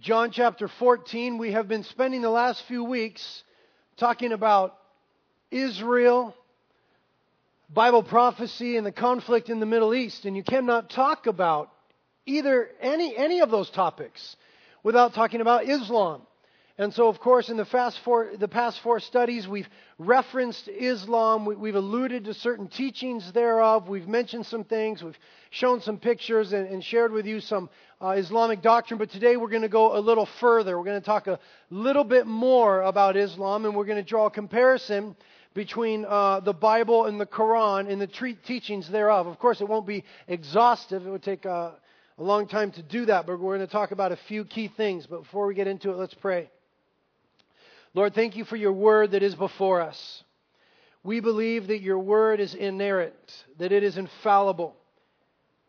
John chapter 14. We have been spending the last few weeks talking about Israel, Bible prophecy, and the conflict in the Middle East. And you cannot talk about either any, any of those topics without talking about Islam. And so, of course, in the, four, the past four studies, we've referenced Islam. We, have alluded to certain teachings thereof. We've mentioned some things. We've shown some pictures and, and shared with you some uh, Islamic doctrine. But today we're going to go a little further. We're going to talk a little bit more about Islam, and we're going to draw a comparison between uh, the Bible and the Quran and the tre- teachings thereof. Of course, it won't be exhaustive. It would take uh, a long time to do that, but we're going to talk about a few key things. But before we get into it, let's pray. Lord, thank you for your word that is before us. We believe that your word is inerrant, that it is infallible,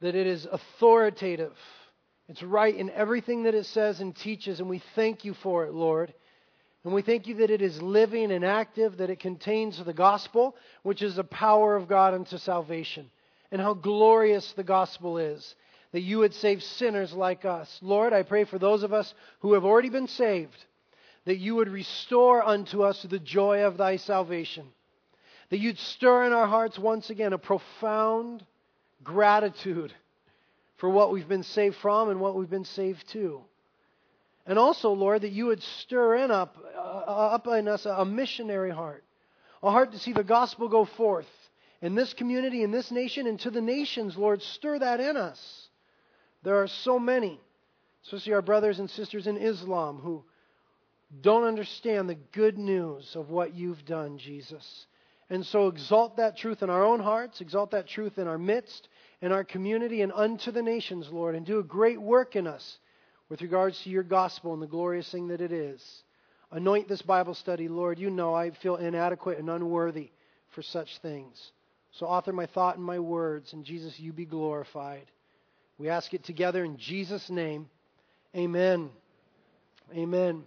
that it is authoritative. It's right in everything that it says and teaches, and we thank you for it, Lord. And we thank you that it is living and active, that it contains the gospel, which is the power of God unto salvation. And how glorious the gospel is, that you would save sinners like us. Lord, I pray for those of us who have already been saved that you would restore unto us the joy of thy salvation. That you'd stir in our hearts once again a profound gratitude for what we've been saved from and what we've been saved to. And also, Lord, that you would stir in up, uh, up in us a missionary heart, a heart to see the gospel go forth in this community, in this nation, and to the nations, Lord. Stir that in us. There are so many, especially our brothers and sisters in Islam, who don't understand the good news of what you've done, Jesus. And so exalt that truth in our own hearts, exalt that truth in our midst, in our community, and unto the nations, Lord, and do a great work in us with regards to your gospel and the glorious thing that it is. Anoint this Bible study, Lord. You know I feel inadequate and unworthy for such things. So author my thought and my words, and Jesus, you be glorified. We ask it together in Jesus' name. Amen. Amen.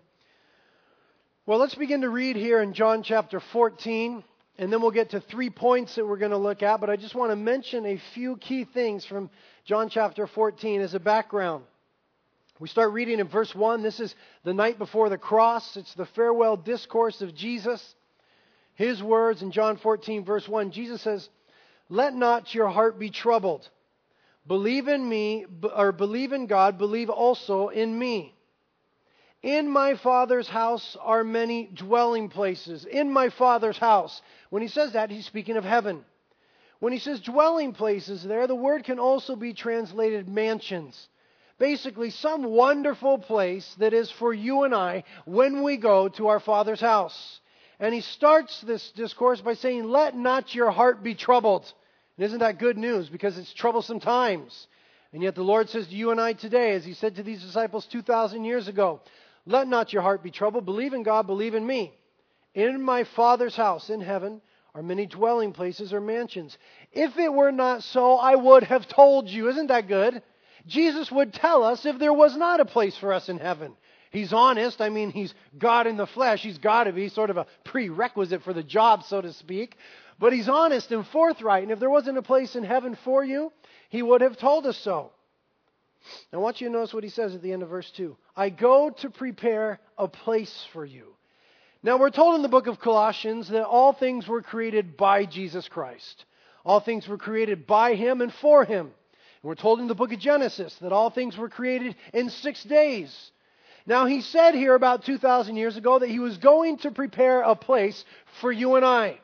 Well, let's begin to read here in John chapter 14, and then we'll get to three points that we're going to look at. But I just want to mention a few key things from John chapter 14 as a background. We start reading in verse 1. This is the night before the cross, it's the farewell discourse of Jesus. His words in John 14, verse 1 Jesus says, Let not your heart be troubled. Believe in me, or believe in God, believe also in me. In my Father's house are many dwelling places. In my Father's house. When he says that, he's speaking of heaven. When he says dwelling places there, the word can also be translated mansions. Basically, some wonderful place that is for you and I when we go to our Father's house. And he starts this discourse by saying, Let not your heart be troubled. And isn't that good news? Because it's troublesome times. And yet the Lord says to you and I today, as he said to these disciples 2,000 years ago, let not your heart be troubled. Believe in God, believe in me. In my Father's house in heaven are many dwelling places or mansions. If it were not so, I would have told you. Isn't that good? Jesus would tell us if there was not a place for us in heaven. He's honest. I mean, he's God in the flesh. He's got to be sort of a prerequisite for the job, so to speak. But he's honest and forthright. And if there wasn't a place in heaven for you, he would have told us so. Now, I want you to notice what he says at the end of verse 2 I go to prepare a place for you. Now, we're told in the book of Colossians that all things were created by Jesus Christ. All things were created by him and for him. And we're told in the book of Genesis that all things were created in six days. Now, he said here about 2,000 years ago that he was going to prepare a place for you and I.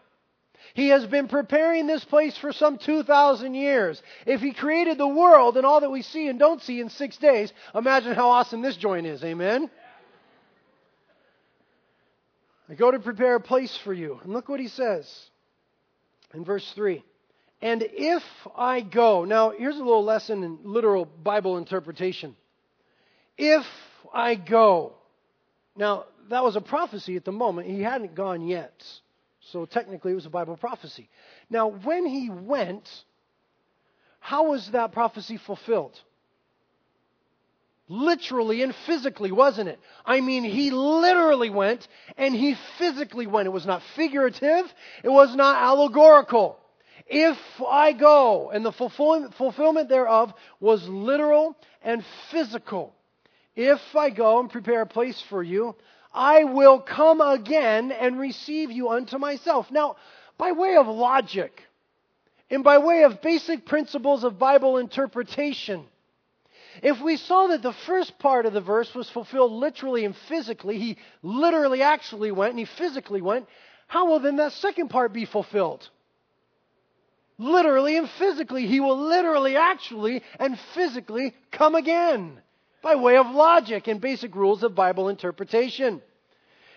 He has been preparing this place for some 2,000 years. If He created the world and all that we see and don't see in six days, imagine how awesome this joint is. Amen? I go to prepare a place for you. And look what He says in verse 3. And if I go, now here's a little lesson in literal Bible interpretation. If I go, now that was a prophecy at the moment. He hadn't gone yet. So technically, it was a Bible prophecy. Now, when he went, how was that prophecy fulfilled? Literally and physically, wasn't it? I mean, he literally went and he physically went. It was not figurative, it was not allegorical. If I go, and the fulfillment thereof was literal and physical. If I go and prepare a place for you, I will come again and receive you unto myself. Now, by way of logic, and by way of basic principles of Bible interpretation, if we saw that the first part of the verse was fulfilled literally and physically, he literally actually went and he physically went, how will then that second part be fulfilled? Literally and physically. He will literally, actually, and physically come again by way of logic and basic rules of Bible interpretation.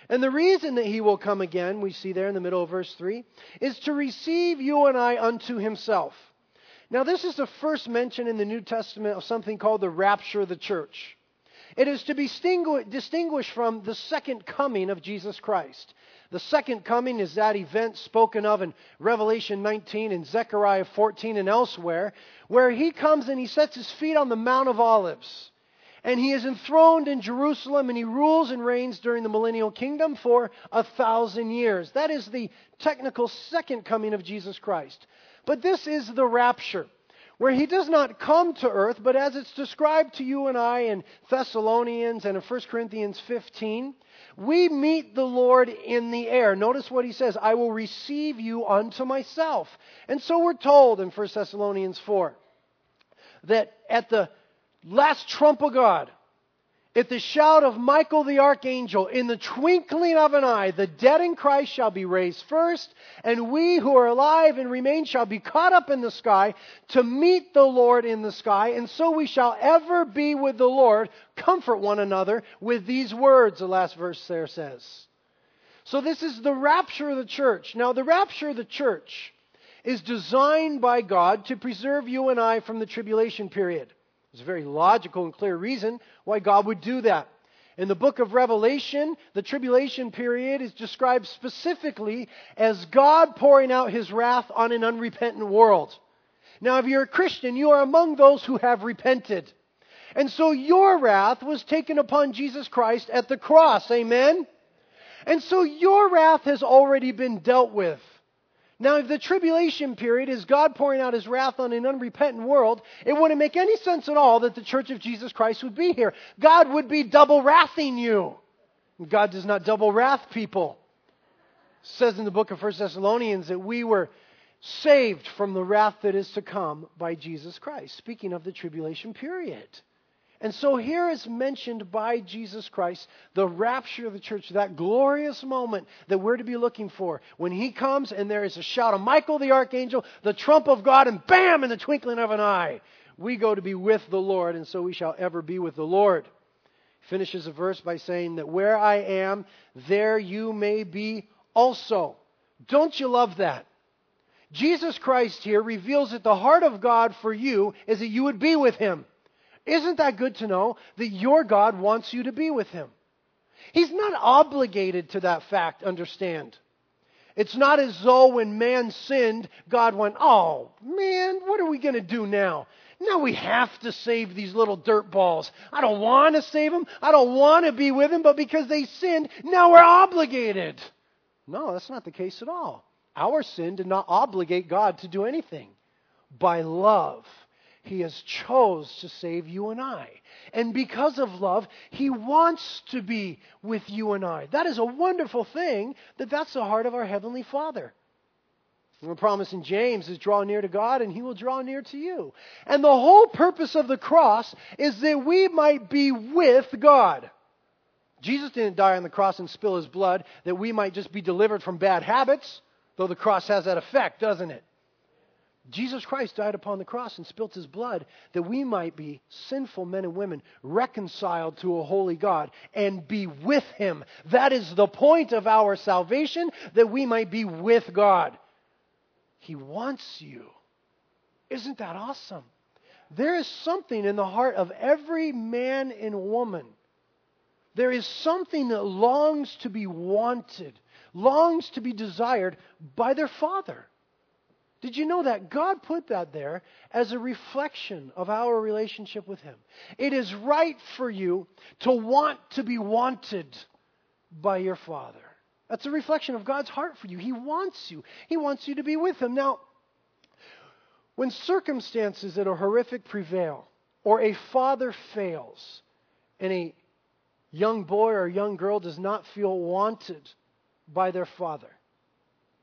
And the reason that he will come again, we see there in the middle of verse 3, is to receive you and I unto himself. Now, this is the first mention in the New Testament of something called the rapture of the church. It is to be distinguished from the second coming of Jesus Christ. The second coming is that event spoken of in Revelation 19 and Zechariah 14 and elsewhere, where he comes and he sets his feet on the Mount of Olives. And he is enthroned in Jerusalem and he rules and reigns during the millennial kingdom for a thousand years. That is the technical second coming of Jesus Christ. But this is the rapture, where he does not come to earth, but as it's described to you and I in Thessalonians and in 1 Corinthians 15, we meet the Lord in the air. Notice what he says I will receive you unto myself. And so we're told in 1 Thessalonians 4 that at the last trump of God, at the shout of Michael the archangel, in the twinkling of an eye, the dead in Christ shall be raised first, and we who are alive and remain shall be caught up in the sky to meet the Lord in the sky, and so we shall ever be with the Lord. Comfort one another with these words, the last verse there says. So this is the rapture of the church. Now, the rapture of the church is designed by God to preserve you and I from the tribulation period. There's a very logical and clear reason why God would do that. In the book of Revelation, the tribulation period is described specifically as God pouring out his wrath on an unrepentant world. Now, if you're a Christian, you are among those who have repented. And so your wrath was taken upon Jesus Christ at the cross. Amen? And so your wrath has already been dealt with. Now, if the tribulation period is God pouring out his wrath on an unrepentant world, it wouldn't make any sense at all that the church of Jesus Christ would be here. God would be double wrathing you. God does not double wrath people. It says in the book of 1 Thessalonians that we were saved from the wrath that is to come by Jesus Christ, speaking of the tribulation period. And so here is mentioned by Jesus Christ the rapture of the church, that glorious moment that we're to be looking for. When he comes and there is a shout of Michael the archangel, the trump of God, and bam, in the twinkling of an eye, we go to be with the Lord, and so we shall ever be with the Lord. He finishes the verse by saying that where I am, there you may be also. Don't you love that? Jesus Christ here reveals that the heart of God for you is that you would be with him. Isn't that good to know that your God wants you to be with Him? He's not obligated to that fact, understand. It's not as though when man sinned, God went, Oh, man, what are we going to do now? Now we have to save these little dirt balls. I don't want to save them. I don't want to be with them, but because they sinned, now we're obligated. No, that's not the case at all. Our sin did not obligate God to do anything. By love, he has chose to save you and I. And because of love, He wants to be with you and I. That is a wonderful thing that that's the heart of our Heavenly Father. The promise in James is draw near to God and He will draw near to you. And the whole purpose of the cross is that we might be with God. Jesus didn't die on the cross and spill His blood that we might just be delivered from bad habits, though the cross has that effect, doesn't it? Jesus Christ died upon the cross and spilt his blood that we might be sinful men and women reconciled to a holy God and be with him. That is the point of our salvation, that we might be with God. He wants you. Isn't that awesome? There is something in the heart of every man and woman. There is something that longs to be wanted, longs to be desired by their Father. Did you know that? God put that there as a reflection of our relationship with Him. It is right for you to want to be wanted by your Father. That's a reflection of God's heart for you. He wants you, He wants you to be with Him. Now, when circumstances that are horrific prevail, or a father fails, and a young boy or young girl does not feel wanted by their father,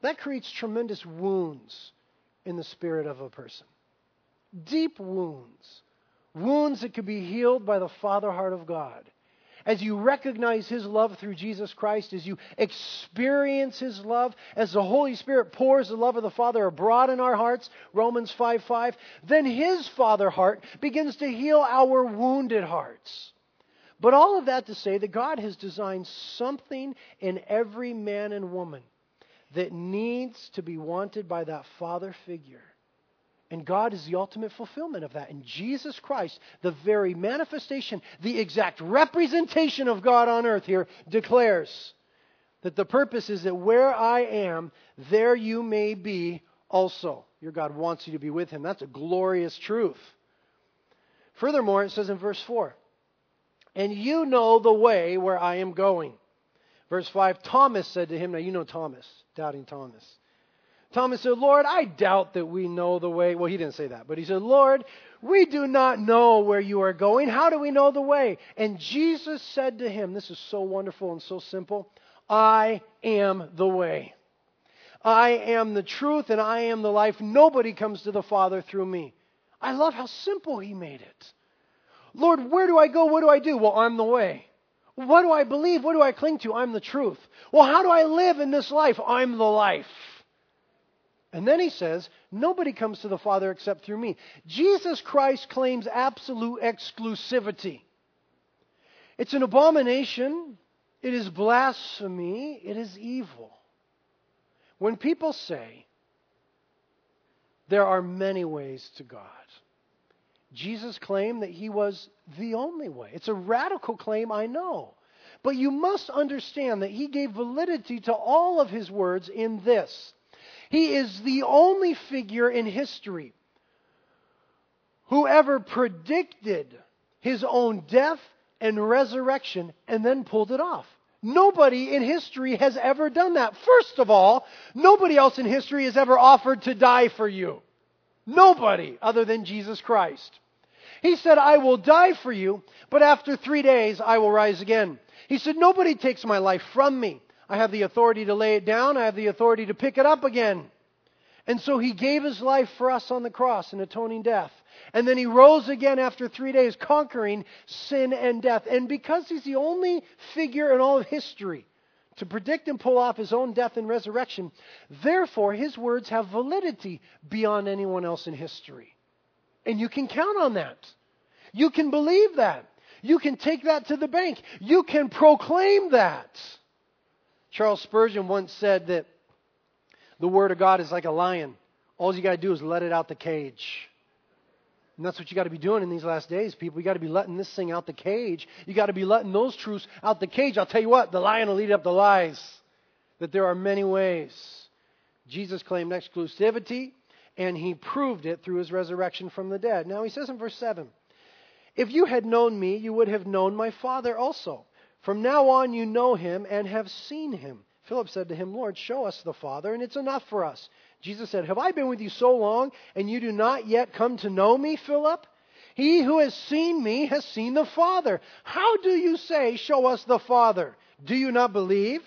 that creates tremendous wounds in the spirit of a person. Deep wounds. Wounds that could be healed by the Father heart of God. As you recognize His love through Jesus Christ, as you experience His love, as the Holy Spirit pours the love of the Father abroad in our hearts, Romans 5 5, then His Father heart begins to heal our wounded hearts. But all of that to say that God has designed something in every man and woman that needs to be wanted by that father figure. And God is the ultimate fulfillment of that. And Jesus Christ, the very manifestation, the exact representation of God on earth here, declares that the purpose is that where I am, there you may be also. Your God wants you to be with Him. That's a glorious truth. Furthermore, it says in verse 4 And you know the way where I am going. Verse 5 Thomas said to him, Now you know Thomas, doubting Thomas. Thomas said, Lord, I doubt that we know the way. Well, he didn't say that, but he said, Lord, we do not know where you are going. How do we know the way? And Jesus said to him, This is so wonderful and so simple I am the way. I am the truth and I am the life. Nobody comes to the Father through me. I love how simple he made it. Lord, where do I go? What do I do? Well, I'm the way. What do I believe? What do I cling to? I'm the truth. Well, how do I live in this life? I'm the life. And then he says, Nobody comes to the Father except through me. Jesus Christ claims absolute exclusivity. It's an abomination. It is blasphemy. It is evil. When people say, there are many ways to God, Jesus claimed that he was the only way. It's a radical claim, I know. But you must understand that he gave validity to all of his words in this he is the only figure in history who ever predicted his own death and resurrection and then pulled it off. Nobody in history has ever done that. First of all, nobody else in history has ever offered to die for you. Nobody other than Jesus Christ. He said, I will die for you, but after three days I will rise again. He said, Nobody takes my life from me. I have the authority to lay it down. I have the authority to pick it up again. And so he gave his life for us on the cross in atoning death. And then he rose again after three days, conquering sin and death. And because he's the only figure in all of history to predict and pull off his own death and resurrection, therefore his words have validity beyond anyone else in history. And you can count on that. You can believe that. You can take that to the bank. You can proclaim that. Charles Spurgeon once said that the Word of God is like a lion. All you got to do is let it out the cage. And that's what you got to be doing in these last days, people. You got to be letting this thing out the cage. You got to be letting those truths out the cage. I'll tell you what, the lion will lead up the lies. That there are many ways. Jesus claimed exclusivity, and he proved it through his resurrection from the dead. Now he says in verse 7 If you had known me, you would have known my Father also. From now on, you know him and have seen him. Philip said to him, Lord, show us the Father, and it's enough for us. Jesus said, Have I been with you so long, and you do not yet come to know me, Philip? He who has seen me has seen the Father. How do you say, Show us the Father? Do you not believe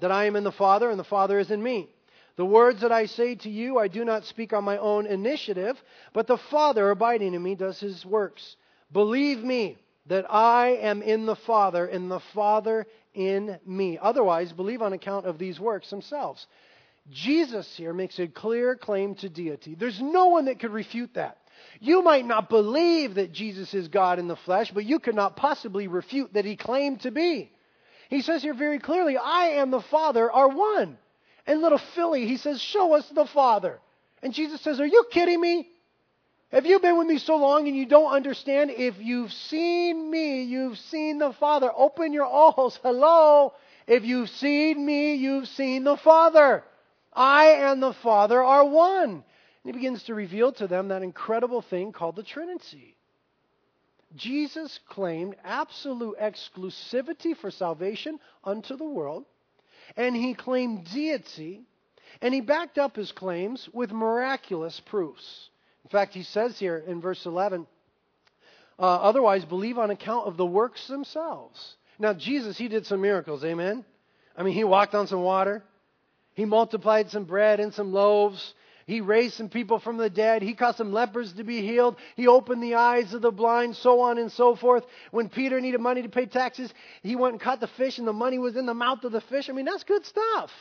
that I am in the Father, and the Father is in me? The words that I say to you, I do not speak on my own initiative, but the Father abiding in me does his works. Believe me that I am in the Father, and the Father in me. Otherwise, believe on account of these works themselves. Jesus here makes a clear claim to deity. There's no one that could refute that. You might not believe that Jesus is God in the flesh, but you could not possibly refute that he claimed to be. He says here very clearly, I and the Father are one. And little Philly, he says, Show us the Father. And Jesus says, Are you kidding me? Have you been with me so long and you don't understand? If you've seen me, you've seen the Father. Open your eyes. Hello. If you've seen me, you've seen the Father. I and the Father are one. And he begins to reveal to them that incredible thing called the Trinity. Jesus claimed absolute exclusivity for salvation unto the world, and he claimed deity, and he backed up his claims with miraculous proofs. In fact, he says here in verse 11, Uh, otherwise, believe on account of the works themselves. Now, Jesus, he did some miracles, amen? I mean, he walked on some water. He multiplied some bread and some loaves. He raised some people from the dead. He caused some lepers to be healed. He opened the eyes of the blind, so on and so forth. When Peter needed money to pay taxes, he went and caught the fish, and the money was in the mouth of the fish. I mean, that's good stuff.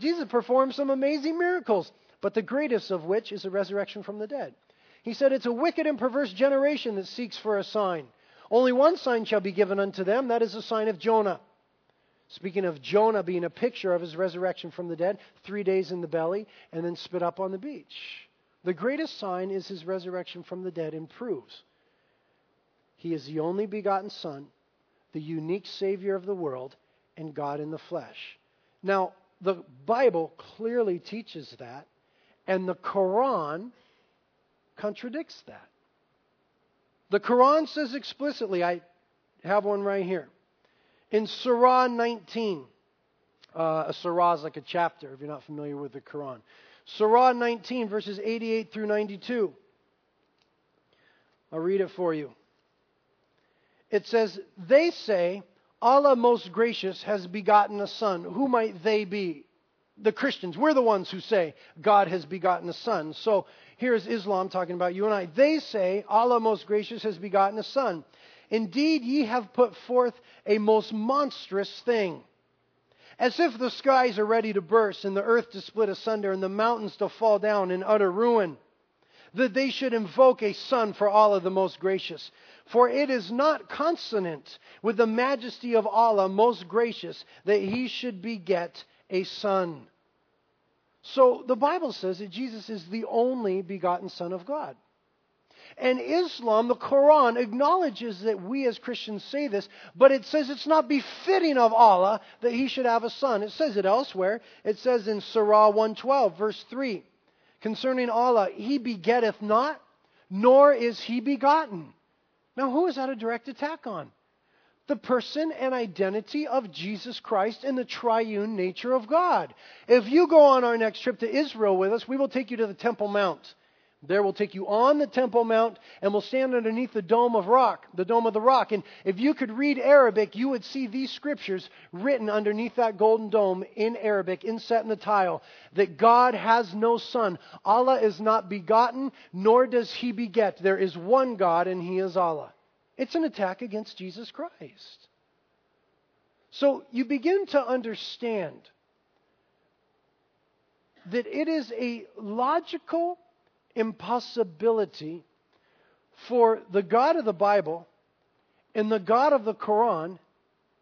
Jesus performed some amazing miracles, but the greatest of which is the resurrection from the dead. He said, It's a wicked and perverse generation that seeks for a sign. Only one sign shall be given unto them, that is the sign of Jonah. Speaking of Jonah being a picture of his resurrection from the dead, three days in the belly, and then spit up on the beach. The greatest sign is his resurrection from the dead and proves he is the only begotten Son, the unique Savior of the world, and God in the flesh. Now, the Bible clearly teaches that, and the Quran contradicts that. The Quran says explicitly, I have one right here. In Surah 19, uh, a surah is like a chapter if you're not familiar with the Quran. Surah 19, verses 88 through 92. I'll read it for you. It says, They say, Allah most gracious has begotten a son. Who might they be? The Christians. We're the ones who say God has begotten a son. So here's Islam talking about you and I. They say Allah most gracious has begotten a son. Indeed, ye have put forth a most monstrous thing. As if the skies are ready to burst, and the earth to split asunder, and the mountains to fall down in utter ruin, that they should invoke a son for Allah the most gracious. For it is not consonant with the majesty of Allah most gracious that he should beget a son. So the Bible says that Jesus is the only begotten Son of God. And Islam, the Quran, acknowledges that we as Christians say this, but it says it's not befitting of Allah that he should have a son. It says it elsewhere. It says in Surah 112, verse 3, concerning Allah, He begetteth not, nor is He begotten. Now, who is that a direct attack on? The person and identity of Jesus Christ and the triune nature of God. If you go on our next trip to Israel with us, we will take you to the Temple Mount. There will take you on the Temple Mount and will stand underneath the dome of rock, the dome of the rock. And if you could read Arabic, you would see these scriptures written underneath that golden dome in Arabic, inset in the tile, that God has no son. Allah is not begotten, nor does he beget. There is one God, and he is Allah. It's an attack against Jesus Christ. So you begin to understand that it is a logical impossibility for the God of the Bible and the God of the Quran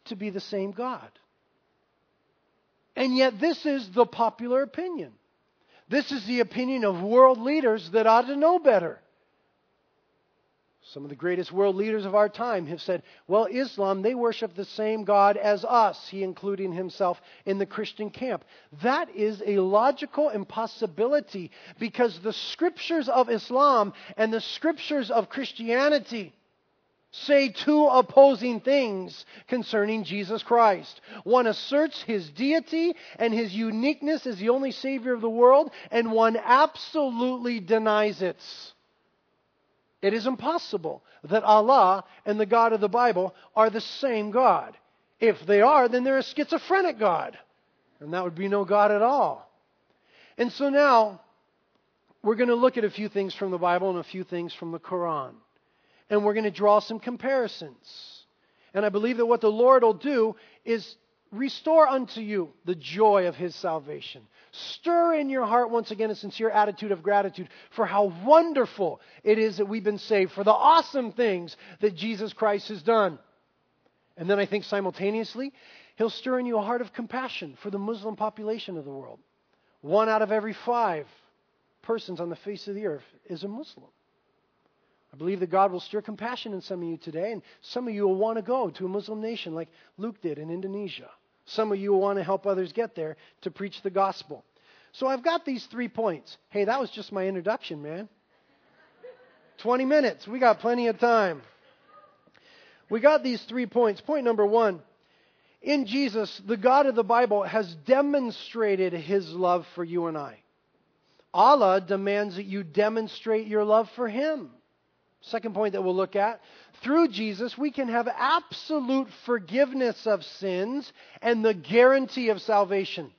to be the same God. And yet, this is the popular opinion. This is the opinion of world leaders that ought to know better. Some of the greatest world leaders of our time have said, well, Islam, they worship the same God as us, he including himself in the Christian camp. That is a logical impossibility because the scriptures of Islam and the scriptures of Christianity say two opposing things concerning Jesus Christ. One asserts his deity and his uniqueness as the only Savior of the world, and one absolutely denies it. It is impossible that Allah and the God of the Bible are the same God. If they are, then they're a schizophrenic God. And that would be no God at all. And so now, we're going to look at a few things from the Bible and a few things from the Quran. And we're going to draw some comparisons. And I believe that what the Lord will do is restore unto you the joy of his salvation. Stir in your heart once again a sincere attitude of gratitude for how wonderful it is that we've been saved, for the awesome things that Jesus Christ has done. And then I think simultaneously, he'll stir in you a heart of compassion for the Muslim population of the world. One out of every five persons on the face of the earth is a Muslim. I believe that God will stir compassion in some of you today, and some of you will want to go to a Muslim nation like Luke did in Indonesia. Some of you want to help others get there to preach the gospel. So I've got these three points. Hey, that was just my introduction, man. 20 minutes. We got plenty of time. We got these three points. Point number one in Jesus, the God of the Bible has demonstrated his love for you and I. Allah demands that you demonstrate your love for him. Second point that we'll look at. Through Jesus, we can have absolute forgiveness of sins and the guarantee of salvation.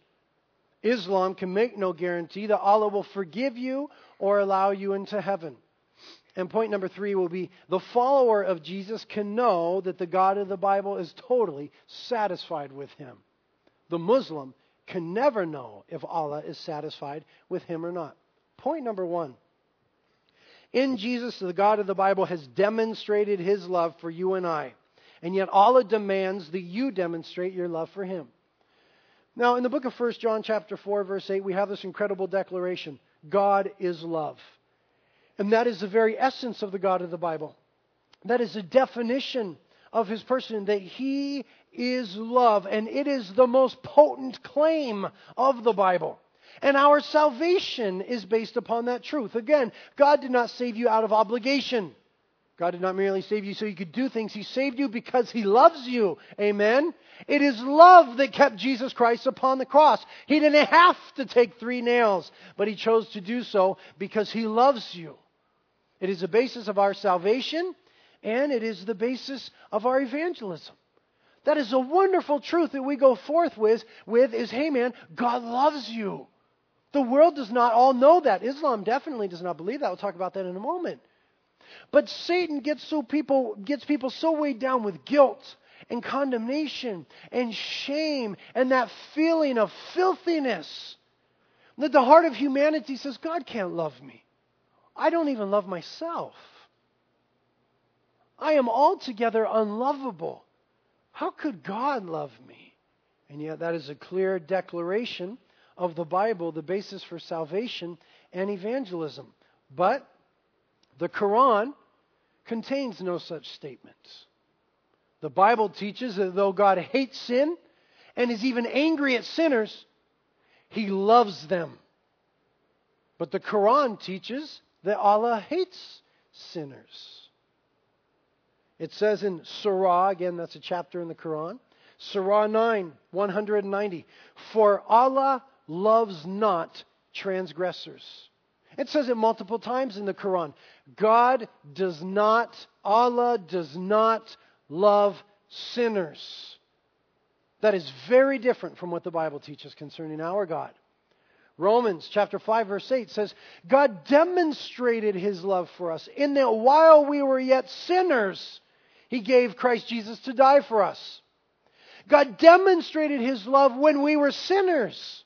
Islam can make no guarantee that Allah will forgive you or allow you into heaven. And point number three will be the follower of Jesus can know that the God of the Bible is totally satisfied with him. The Muslim can never know if Allah is satisfied with him or not. Point number one. In Jesus, the God of the Bible has demonstrated his love for you and I. And yet Allah demands that you demonstrate your love for him. Now, in the book of 1 John chapter 4 verse 8, we have this incredible declaration. God is love. And that is the very essence of the God of the Bible. That is the definition of his person, that he is love. And it is the most potent claim of the Bible. And our salvation is based upon that truth. Again, God did not save you out of obligation. God did not merely save you so you could do things. He saved you because He loves you. Amen. It is love that kept Jesus Christ upon the cross. He didn't have to take three nails, but He chose to do so because He loves you. It is the basis of our salvation, and it is the basis of our evangelism. That is a wonderful truth that we go forth with, with is, hey man, God loves you. The world does not all know that. Islam definitely does not believe that. We'll talk about that in a moment. But Satan gets so people gets people so weighed down with guilt and condemnation and shame and that feeling of filthiness that the heart of humanity says, God can't love me. I don't even love myself. I am altogether unlovable. How could God love me? And yet, that is a clear declaration of the Bible, the basis for salvation and evangelism. But the Quran contains no such statements. The Bible teaches that though God hates sin and is even angry at sinners, he loves them. But the Quran teaches that Allah hates sinners. It says in Surah, again, that's a chapter in the Quran, Surah 9, 190, For Allah loves not transgressors. It says it multiple times in the Quran. God does not, Allah does not love sinners. That is very different from what the Bible teaches concerning our God. Romans chapter 5 verse 8 says, God demonstrated his love for us in that while we were yet sinners, he gave Christ Jesus to die for us. God demonstrated his love when we were sinners.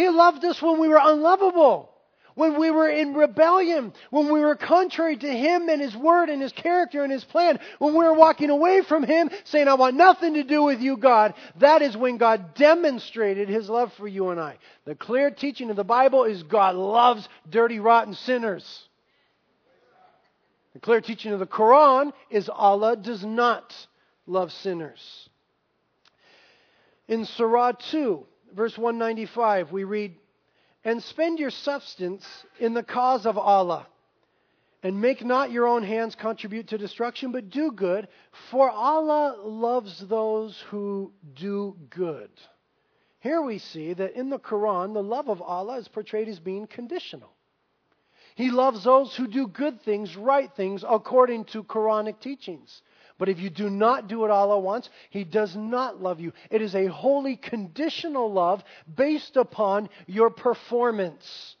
He loved us when we were unlovable, when we were in rebellion, when we were contrary to Him and His Word and His character and His plan, when we were walking away from Him, saying, I want nothing to do with you, God. That is when God demonstrated His love for you and I. The clear teaching of the Bible is God loves dirty, rotten sinners. The clear teaching of the Quran is Allah does not love sinners. In Surah 2, verse 195, we read, And spend your substance in the cause of Allah, and make not your own hands contribute to destruction, but do good, for Allah loves those who do good. Here we see that in the Quran, the love of Allah is portrayed as being conditional. He loves those who do good things, right things, according to Quranic teachings. But if you do not do it all at once, He does not love you. It is a wholly conditional love based upon your performance.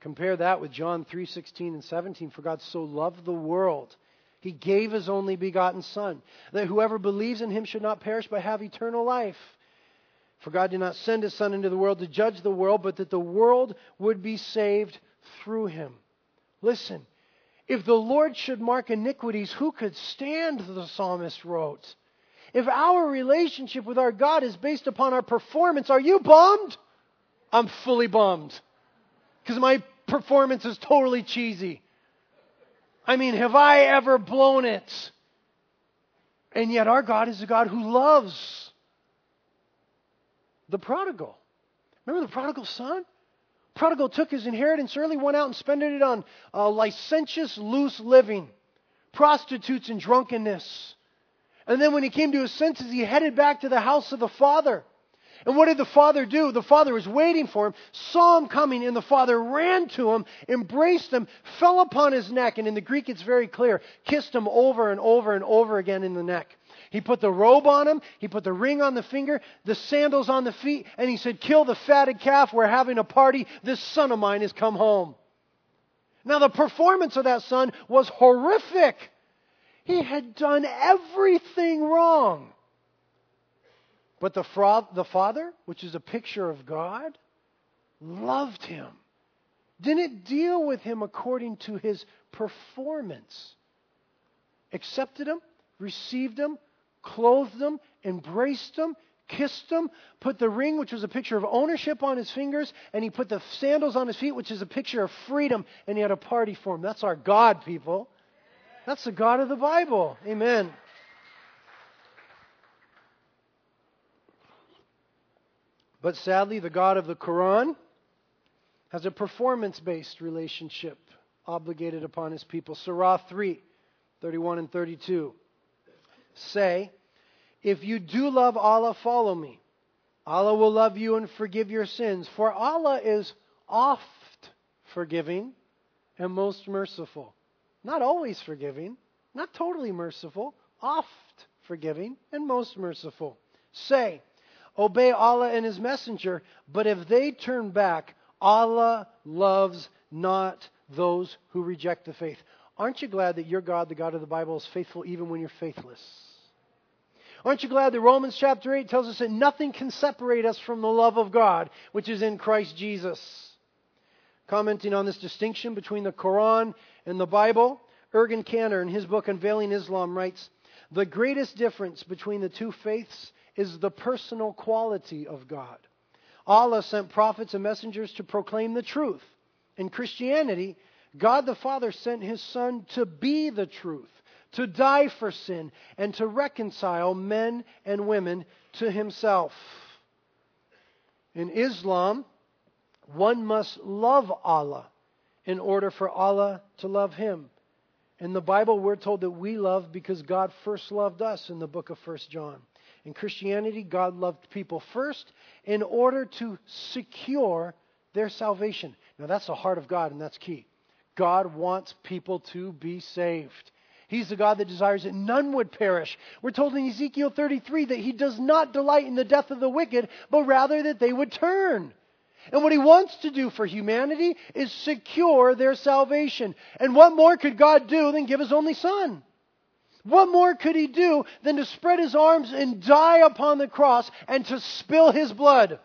Compare that with John 3:16 and 17 for God so loved the world he gave his only begotten son that whoever believes in him should not perish but have eternal life. For God did not send his son into the world to judge the world but that the world would be saved through him. Listen, if the Lord should mark iniquities, who could stand, the psalmist wrote. If our relationship with our God is based upon our performance, are you bummed? I'm fully bummed. Because my performance is totally cheesy. I mean, have I ever blown it? And yet our God is a God who loves the prodigal. Remember the prodigal son? Prodigal took his inheritance early, went out and spent it on uh, licentious, loose living, prostitutes and drunkenness. And then when he came to his senses, he headed back to the house of the father. And what did the father do? The father was waiting for him, saw him coming, and the father ran to him, embraced him, fell upon his neck, and in the Greek it's very clear, kissed him over and over and over again in the neck. He put the robe on him, he put the ring on the finger, the sandals on the feet, and he said, Kill the fatted calf, we're having a party, this son of mine has come home. Now, the performance of that son was horrific. He had done everything wrong. But the, the Father, which is a picture of God, loved him, didn't deal with him according to his performance, accepted him, received him, clothed him, embraced him, kissed him, put the ring, which was a picture of ownership, on his fingers, and he put the sandals on his feet, which is a picture of freedom, and he had a party for him. That's our God, people. That's the God of the Bible. Amen. But sadly, the God of the Quran has a performance based relationship obligated upon his people. Surah 3, 31 and 32 say, If you do love Allah, follow me. Allah will love you and forgive your sins, for Allah is oft forgiving and most merciful. Not always forgiving, not totally merciful, oft forgiving and most merciful. Say, obey Allah and His Messenger, but if they turn back, Allah loves not those who reject the faith. Aren't you glad that your God, the God of the Bible, is faithful even when you're faithless? Aren't you glad that Romans chapter 8 tells us that nothing can separate us from the love of God, which is in Christ Jesus? Commenting on this distinction between the Quran and the Bible, Ergun Caner, in his book Unveiling Islam, writes The greatest difference between the two faiths is the personal quality of God. Allah sent prophets and messengers to proclaim the truth. In Christianity, God the Father sent his Son to be the truth, to die for sin, and to reconcile men and women to himself. In Islam, one must love Allah in order for Allah to love him. In the Bible, we're told that we love because God first loved us in the book of 1 John. In Christianity, God loved people first in order to secure their salvation. Now, that's the heart of God, and that's key. God wants people to be saved. He's the God that desires that none would perish. We're told in Ezekiel 33 that He does not delight in the death of the wicked, but rather that they would turn. And what He wants to do for humanity is secure their salvation. And what more could God do than give His only Son? What more could he do than to spread his arms and die upon the cross and to spill his blood,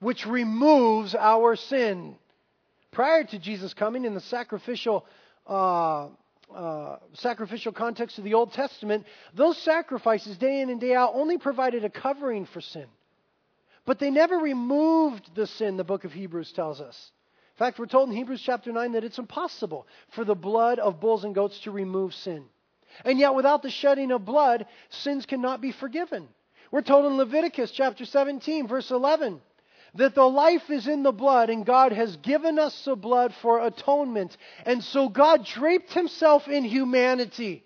which removes our sin? Prior to Jesus coming in the sacrificial uh, uh, sacrificial context of the Old Testament, those sacrifices, day in and day out, only provided a covering for sin. But they never removed the sin, the book of Hebrews tells us. In fact, we're told in Hebrews chapter 9 that it's impossible for the blood of bulls and goats to remove sin. And yet, without the shedding of blood, sins cannot be forgiven. We're told in Leviticus chapter 17, verse 11, that the life is in the blood, and God has given us the blood for atonement. And so God draped himself in humanity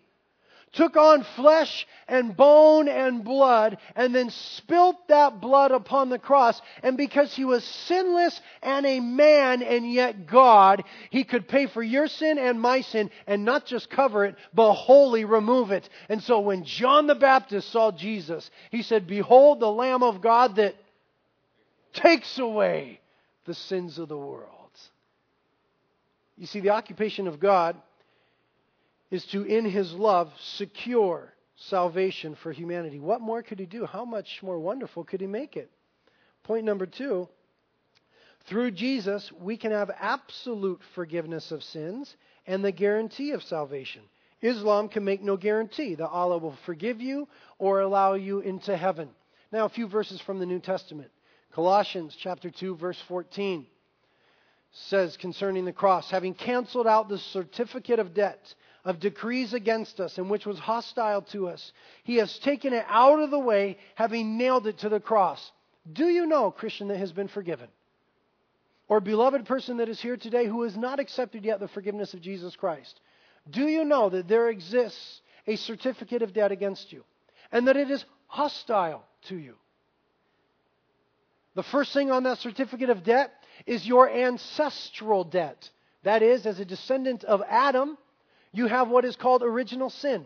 took on flesh and bone and blood, and then spilt that blood upon the cross. And because he was sinless and a man and yet God, he could pay for your sin and my sin and not just cover it, but wholly remove it. And so when John the Baptist saw Jesus, he said, Behold the Lamb of God that takes away the sins of the world. You see, the occupation of God is to, in his love, secure salvation for humanity. What more could he do? How much more wonderful could he make it? Point number two through Jesus, we can have absolute forgiveness of sins and the guarantee of salvation. Islam can make no guarantee that Allah will forgive you or allow you into heaven. Now, a few verses from the New Testament. Colossians chapter 2 verse 14 says concerning the cross, having canceled out the certificate of debt of decrees against us and which was hostile to us. He has taken it out of the way, having nailed it to the cross. Do you know, Christian, that has been forgiven? Or beloved person that is here today who has not accepted yet the forgiveness of Jesus Christ? Do you know that there exists a certificate of debt against you and that it is hostile to you? The first thing on that certificate of debt is your ancestral debt. That is, as a descendant of Adam, you have what is called original sin.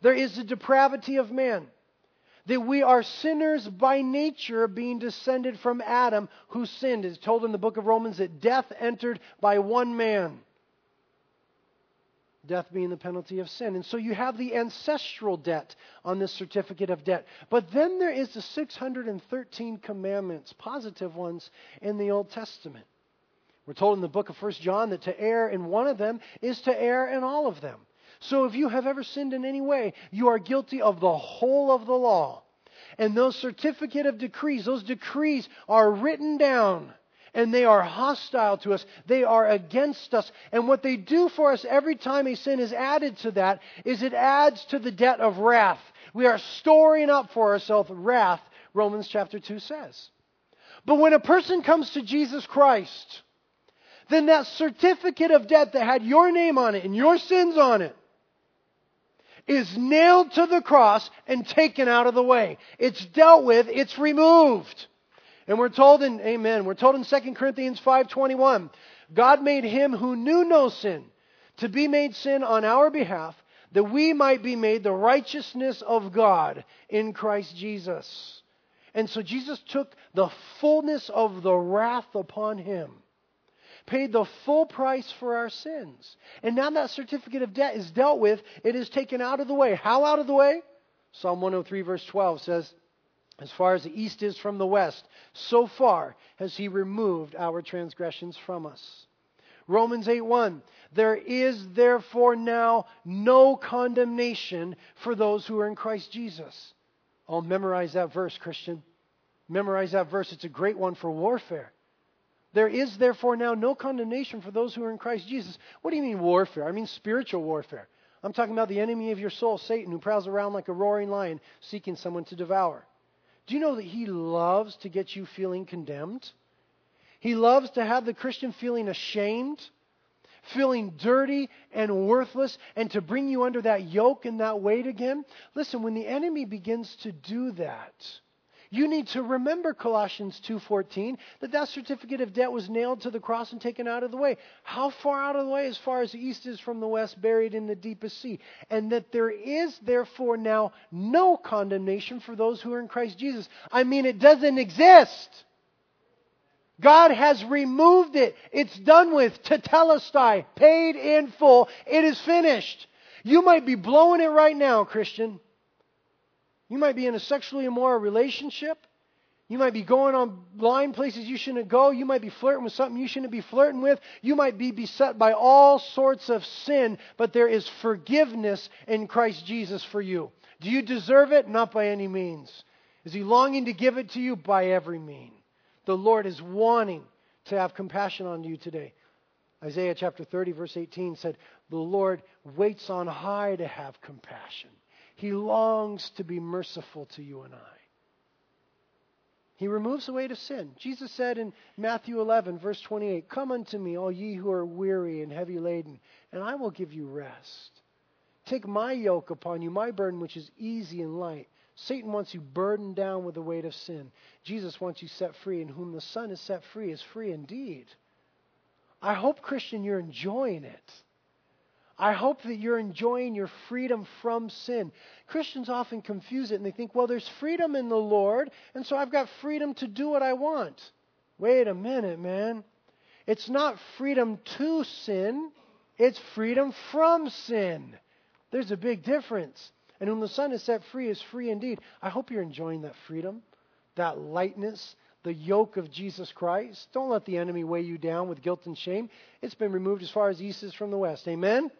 There is the depravity of man. That we are sinners by nature, being descended from Adam who sinned. It's told in the book of Romans that death entered by one man death being the penalty of sin. And so you have the ancestral debt on this certificate of debt. But then there is the 613 commandments, positive ones, in the Old Testament. We're told in the book of 1 John that to err in one of them is to err in all of them. So if you have ever sinned in any way, you are guilty of the whole of the law. And those certificate of decrees, those decrees are written down and they are hostile to us. They are against us. And what they do for us every time a sin is added to that is it adds to the debt of wrath. We are storing up for ourselves wrath, Romans chapter 2 says. But when a person comes to Jesus Christ, then that certificate of debt that had your name on it and your sins on it is nailed to the cross and taken out of the way. It's dealt with, it's removed. And we're told in amen, we're told in 2 Corinthians 5:21, God made him who knew no sin to be made sin on our behalf that we might be made the righteousness of God in Christ Jesus. And so Jesus took the fullness of the wrath upon him, paid the full price for our sins. And now that certificate of debt is dealt with, it is taken out of the way. How out of the way? Psalm 103, verse 12 says, as far as the east is from the west, so far has he removed our transgressions from us. Romans 8 1. There is therefore now no condemnation for those who are in Christ Jesus. Oh, memorize that verse, Christian. Memorize that verse. It's a great one for warfare. There is therefore now no condemnation for those who are in Christ Jesus. What do you mean warfare? I mean spiritual warfare. I'm talking about the enemy of your soul, Satan, who prowls around like a roaring lion seeking someone to devour. Do you know that he loves to get you feeling condemned? He loves to have the Christian feeling ashamed, feeling dirty and worthless, and to bring you under that yoke and that weight again. Listen, when the enemy begins to do that, you need to remember Colossians 2:14 that that certificate of debt was nailed to the cross and taken out of the way. How far out of the way? As far as the east is from the west, buried in the deepest sea. And that there is therefore now no condemnation for those who are in Christ Jesus. I mean it doesn't exist. God has removed it. It's done with. Tetelestai, paid in full. It is finished. You might be blowing it right now, Christian. You might be in a sexually immoral relationship. You might be going on blind places you shouldn't go. You might be flirting with something you shouldn't be flirting with. You might be beset by all sorts of sin, but there is forgiveness in Christ Jesus for you. Do you deserve it? Not by any means. Is He longing to give it to you? By every mean. The Lord is wanting to have compassion on you today. Isaiah chapter 30, verse 18 said, The Lord waits on high to have compassion. He longs to be merciful to you and I. He removes the weight of sin. Jesus said in Matthew 11, verse 28, Come unto me, all ye who are weary and heavy laden, and I will give you rest. Take my yoke upon you, my burden, which is easy and light. Satan wants you burdened down with the weight of sin. Jesus wants you set free, and whom the Son is set free is free indeed. I hope, Christian, you're enjoying it. I hope that you're enjoying your freedom from sin. Christians often confuse it and they think, well, there's freedom in the Lord, and so I've got freedom to do what I want. Wait a minute, man. It's not freedom to sin, it's freedom from sin. There's a big difference. And whom the Son is set free is free indeed. I hope you're enjoying that freedom, that lightness, the yoke of Jesus Christ. Don't let the enemy weigh you down with guilt and shame. It's been removed as far as east is from the west. Amen?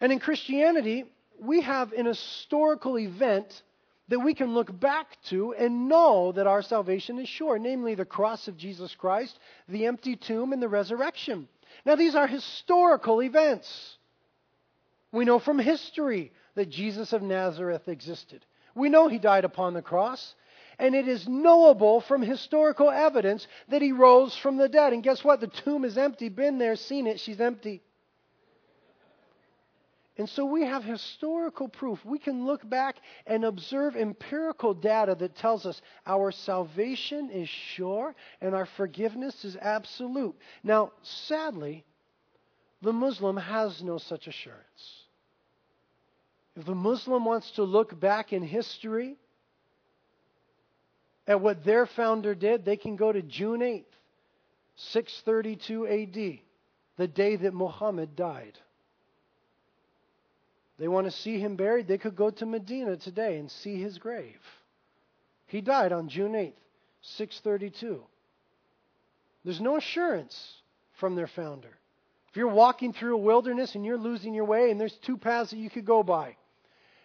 And in Christianity, we have an historical event that we can look back to and know that our salvation is sure, namely the cross of Jesus Christ, the empty tomb, and the resurrection. Now, these are historical events. We know from history that Jesus of Nazareth existed. We know he died upon the cross. And it is knowable from historical evidence that he rose from the dead. And guess what? The tomb is empty. Been there, seen it. She's empty. And so we have historical proof. We can look back and observe empirical data that tells us our salvation is sure and our forgiveness is absolute. Now, sadly, the Muslim has no such assurance. If the Muslim wants to look back in history at what their founder did, they can go to June 8th, 632 AD, the day that Muhammad died. They want to see him buried, they could go to Medina today and see his grave. He died on June 8th, 632. There's no assurance from their founder. If you're walking through a wilderness and you're losing your way and there's two paths that you could go by,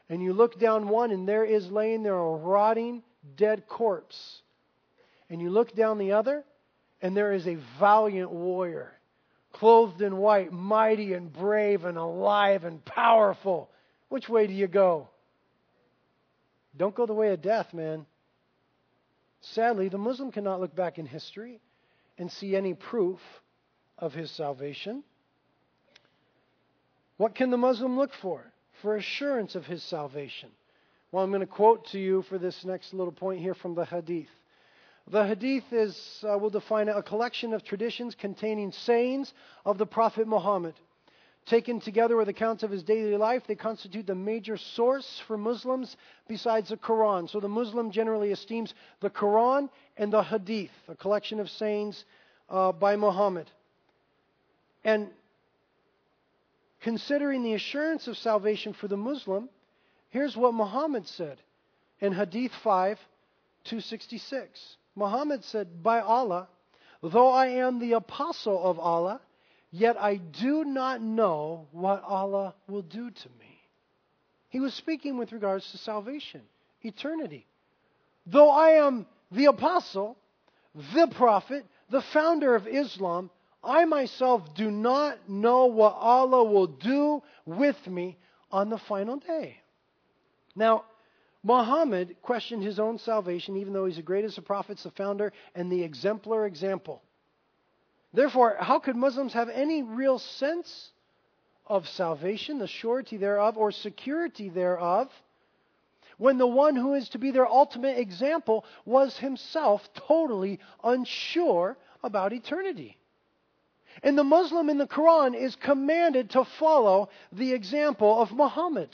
and you look down one and there is laying there a rotting, dead corpse, and you look down the other and there is a valiant warrior, clothed in white, mighty and brave and alive and powerful, which way do you go? Don't go the way of death, man. Sadly, the Muslim cannot look back in history and see any proof of his salvation. What can the Muslim look for? For assurance of his salvation. Well, I'm going to quote to you for this next little point here from the Hadith. The Hadith is, uh, we'll define it, a collection of traditions containing sayings of the Prophet Muhammad. Taken together with accounts of his daily life, they constitute the major source for Muslims besides the Quran. So the Muslim generally esteems the Quran and the Hadith, a collection of sayings uh, by Muhammad. And considering the assurance of salvation for the Muslim, here's what Muhammad said in Hadith 5 266. Muhammad said, By Allah, though I am the apostle of Allah, yet I do not know what Allah will do to me. He was speaking with regards to salvation, eternity. Though I am the apostle, the prophet, the founder of Islam, I myself do not know what Allah will do with me on the final day. Now, Muhammad questioned his own salvation, even though he's the greatest of prophets, the founder, and the exemplar example. Therefore, how could Muslims have any real sense of salvation, the surety thereof, or security thereof, when the one who is to be their ultimate example was himself totally unsure about eternity? And the Muslim in the Quran is commanded to follow the example of Muhammad.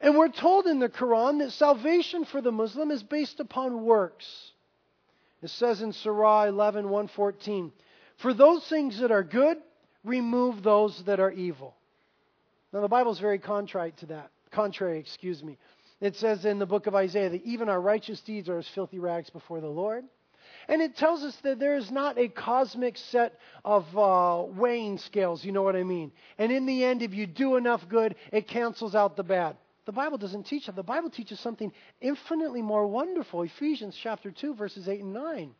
And we're told in the Quran that salvation for the Muslim is based upon works. It says in Surah 11, 114, For those things that are good, remove those that are evil. Now the Bible is very contrary to that. Contrary, excuse me. It says in the book of Isaiah that even our righteous deeds are as filthy rags before the Lord. And it tells us that there is not a cosmic set of uh, weighing scales, you know what I mean? And in the end, if you do enough good, it cancels out the bad. The Bible doesn't teach that. The Bible teaches something infinitely more wonderful. Ephesians chapter 2, verses 8 and 9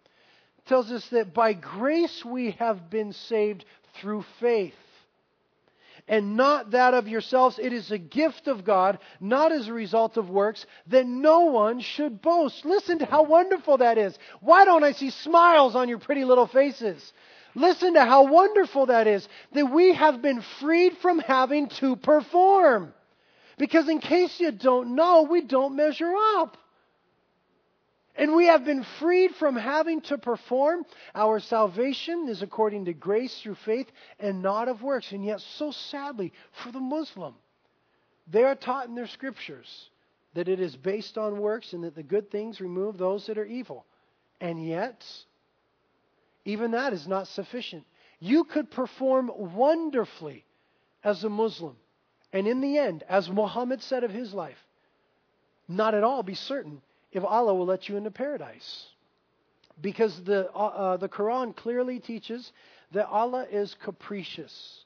tells us that by grace we have been saved through faith and not that of yourselves. It is a gift of God, not as a result of works, that no one should boast. Listen to how wonderful that is. Why don't I see smiles on your pretty little faces? Listen to how wonderful that is, that we have been freed from having to perform. Because in case you don't know, we don't measure up. And we have been freed from having to perform. Our salvation is according to grace through faith and not of works. And yet, so sadly, for the Muslim, they are taught in their scriptures that it is based on works and that the good things remove those that are evil. And yet, even that is not sufficient. You could perform wonderfully as a Muslim. And in the end, as Muhammad said of his life, not at all be certain if Allah will let you into paradise. Because the, uh, uh, the Quran clearly teaches that Allah is capricious.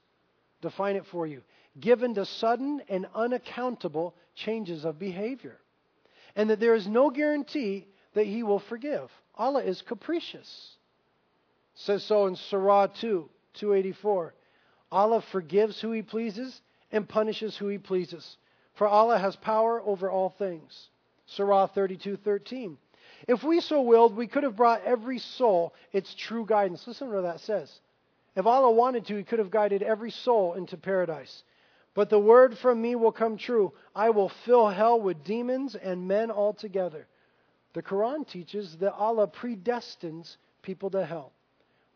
Define it for you. Given to sudden and unaccountable changes of behavior. And that there is no guarantee that He will forgive. Allah is capricious. says so in Surah 2, 284. Allah forgives who He pleases and punishes who He pleases. For Allah has power over all things. Surah 32:13. If we so willed, we could have brought every soul its true guidance. Listen to what that says. If Allah wanted to, He could have guided every soul into paradise. But the word from me will come true. I will fill hell with demons and men altogether. The Quran teaches that Allah predestines people to hell,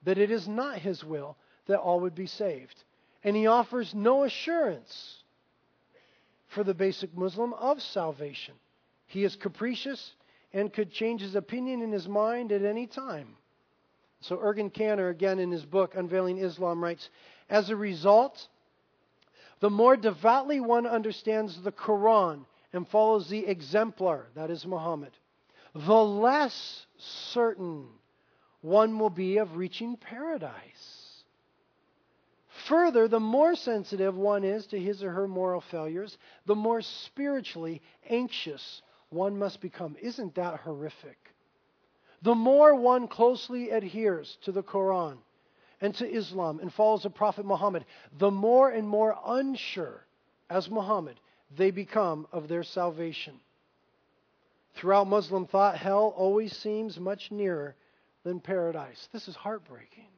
that it is not His will that all would be saved. And He offers no assurance for the basic Muslim of salvation. He is capricious and could change his opinion in his mind at any time. So, Ergun Caner, again in his book Unveiling Islam, writes As a result, the more devoutly one understands the Quran and follows the exemplar, that is Muhammad, the less certain one will be of reaching paradise. Further, the more sensitive one is to his or her moral failures, the more spiritually anxious one must become. Isn't that horrific? The more one closely adheres to the Quran and to Islam and follows the Prophet Muhammad, the more and more unsure, as Muhammad, they become of their salvation. Throughout Muslim thought, hell always seems much nearer than paradise. This is heartbreaking.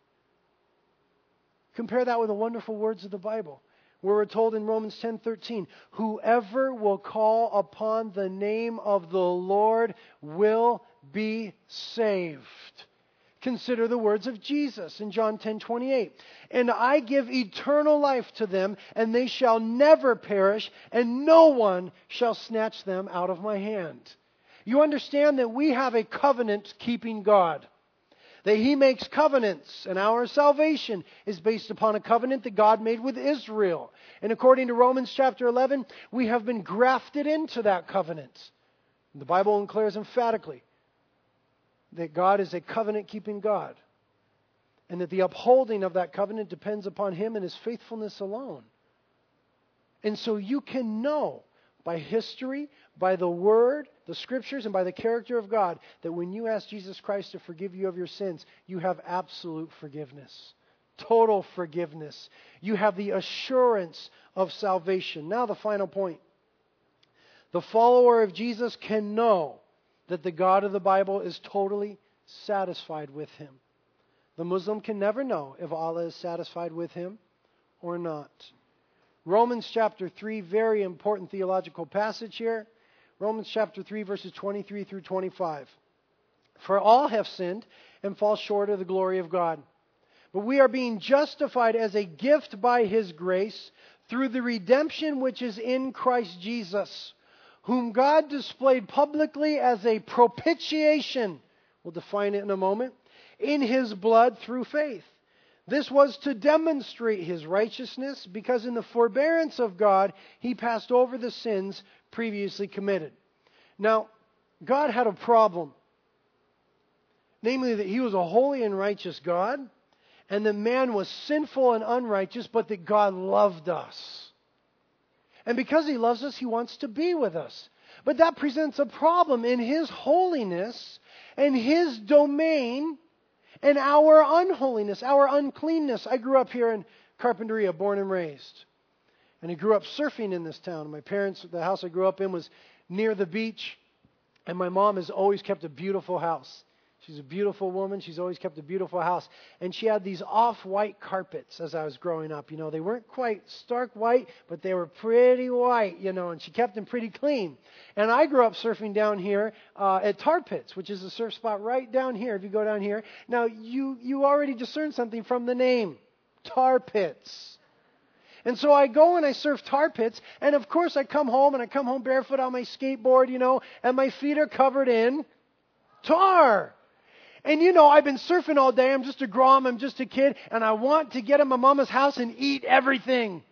Compare that with the wonderful words of the Bible, where we're told in Romans 10:13, "Whoever will call upon the name of the Lord will be saved." Consider the words of Jesus in John 10:28. And I give eternal life to them, and they shall never perish, and no one shall snatch them out of my hand. You understand that we have a covenant keeping God. That he makes covenants, and our salvation is based upon a covenant that God made with Israel. And according to Romans chapter 11, we have been grafted into that covenant. The Bible declares emphatically that God is a covenant keeping God, and that the upholding of that covenant depends upon Him and His faithfulness alone. And so you can know by history, by the Word, the Scriptures, and by the character of God that when you ask Jesus Christ to forgive you of your sins, you have absolute forgiveness, total forgiveness. You have the assurance of salvation. Now, the final point. The follower of Jesus can know that the God of the Bible is totally satisfied with him. The Muslim can never know if Allah is satisfied with him or not. Romans chapter 3, very important theological passage here. Romans chapter 3, verses 23 through 25. For all have sinned and fall short of the glory of God. But we are being justified as a gift by his grace through the redemption which is in Christ Jesus whom God displayed publicly as a propitiation. We'll define it in a moment. In his blood through faith. This was to demonstrate his righteousness because in the forbearance of God, he passed over the sins previously committed. Now, God had a problem. Namely, that he was a holy and righteous God, and that man was sinful and unrighteous, but that God loved us. And because He loves us, He wants to be with us. But that presents a problem in His holiness and His domain and our unholiness, our uncleanness. I grew up here in Carpinteria, born and raised. And I grew up surfing in this town. My parents, the house I grew up in was near the beach. And my mom has always kept a beautiful house. She's a beautiful woman. She's always kept a beautiful house. And she had these off white carpets as I was growing up. You know, they weren't quite stark white, but they were pretty white, you know, and she kept them pretty clean. And I grew up surfing down here uh, at Tar Pits, which is a surf spot right down here if you go down here. Now, you, you already discern something from the name Tar Pits. And so I go and I surf tar pits, and of course I come home and I come home barefoot on my skateboard, you know, and my feet are covered in tar. And you know, I've been surfing all day. I'm just a grom. I'm just a kid. And I want to get in my mama's house and eat everything.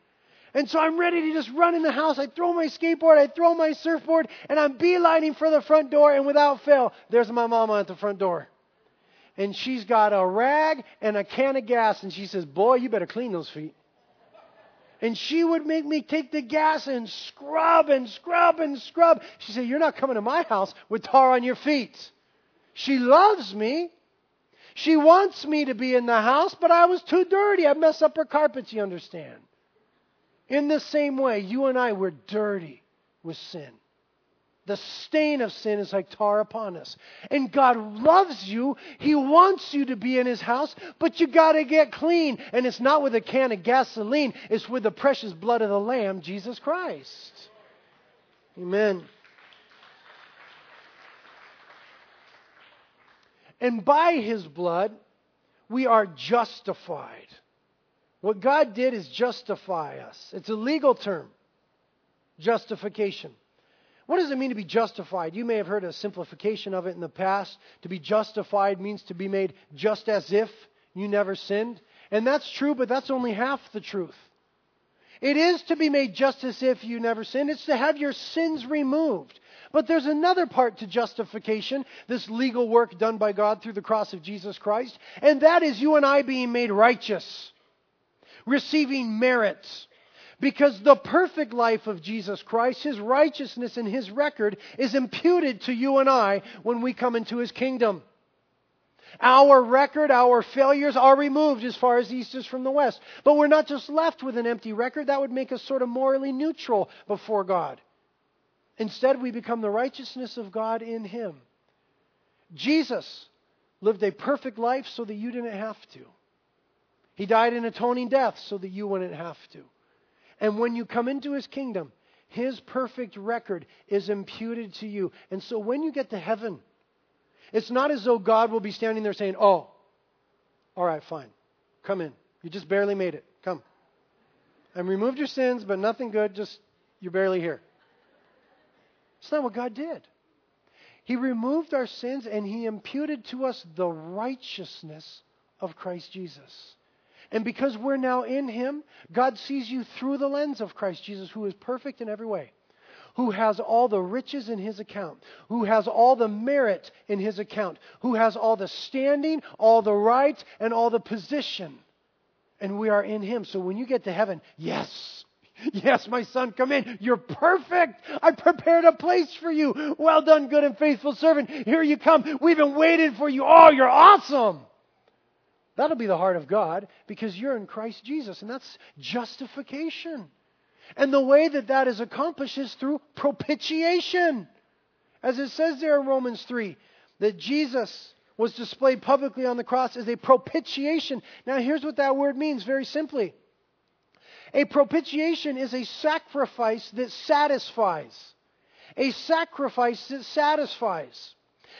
And so I'm ready to just run in the house. I throw my skateboard, I throw my surfboard, and I'm beelining for the front door. And without fail, there's my mama at the front door. And she's got a rag and a can of gas. And she says, Boy, you better clean those feet. And she would make me take the gas and scrub and scrub and scrub. She said, You're not coming to my house with tar on your feet. She loves me. She wants me to be in the house, but I was too dirty. I messed up her carpets, you understand. In the same way, you and I were dirty with sin. The stain of sin is like tar upon us. And God loves you. He wants you to be in His house, but you got to get clean. And it's not with a can of gasoline, it's with the precious blood of the Lamb, Jesus Christ. Amen. And by His blood, we are justified. What God did is justify us. It's a legal term justification. What does it mean to be justified? You may have heard a simplification of it in the past. To be justified means to be made just as if you never sinned. And that's true, but that's only half the truth. It is to be made just as if you never sinned. It's to have your sins removed. But there's another part to justification, this legal work done by God through the cross of Jesus Christ, and that is you and I being made righteous, receiving merits. Because the perfect life of Jesus Christ, His righteousness and His record is imputed to you and I when we come into His kingdom. Our record, our failures are removed as far as east is from the west. But we're not just left with an empty record. That would make us sort of morally neutral before God. Instead, we become the righteousness of God in Him. Jesus lived a perfect life so that you didn't have to. He died an atoning death so that you wouldn't have to. And when you come into his kingdom, his perfect record is imputed to you. And so when you get to heaven, it's not as though God will be standing there saying, Oh, all right, fine. Come in. You just barely made it. Come. I removed your sins, but nothing good, just you're barely here. It's not what God did. He removed our sins and He imputed to us the righteousness of Christ Jesus. And because we're now in Him, God sees you through the lens of Christ Jesus, who is perfect in every way, who has all the riches in His account, who has all the merit in His account, who has all the standing, all the right, and all the position. And we are in Him. So when you get to heaven, yes. Yes, my son, come in. You're perfect. I prepared a place for you. Well done, good and faithful servant. Here you come. We've been waiting for you. Oh, you're awesome. That'll be the heart of God because you're in Christ Jesus, and that's justification. And the way that that is accomplished is through propitiation. As it says there in Romans 3, that Jesus was displayed publicly on the cross as a propitiation. Now, here's what that word means very simply a propitiation is a sacrifice that satisfies. A sacrifice that satisfies.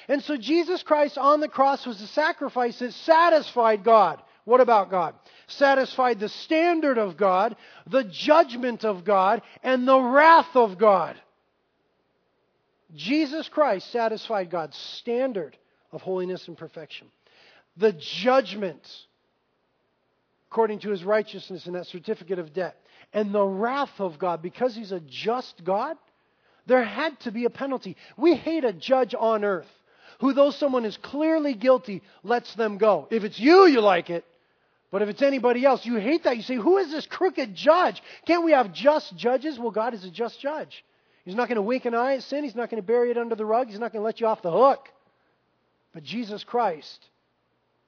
And so Jesus Christ on the cross was a sacrifice that satisfied God. What about God? Satisfied the standard of God, the judgment of God, and the wrath of God. Jesus Christ satisfied God's standard of holiness and perfection. The judgment, according to his righteousness in that certificate of debt, and the wrath of God, because he's a just God, there had to be a penalty. We hate a judge on earth who, though someone is clearly guilty, lets them go. If it's you, you like it. But if it's anybody else, you hate that. You say, Who is this crooked judge? Can't we have just judges? Well, God is a just judge. He's not going to wink an eye at sin. He's not going to bury it under the rug. He's not going to let you off the hook. But Jesus Christ,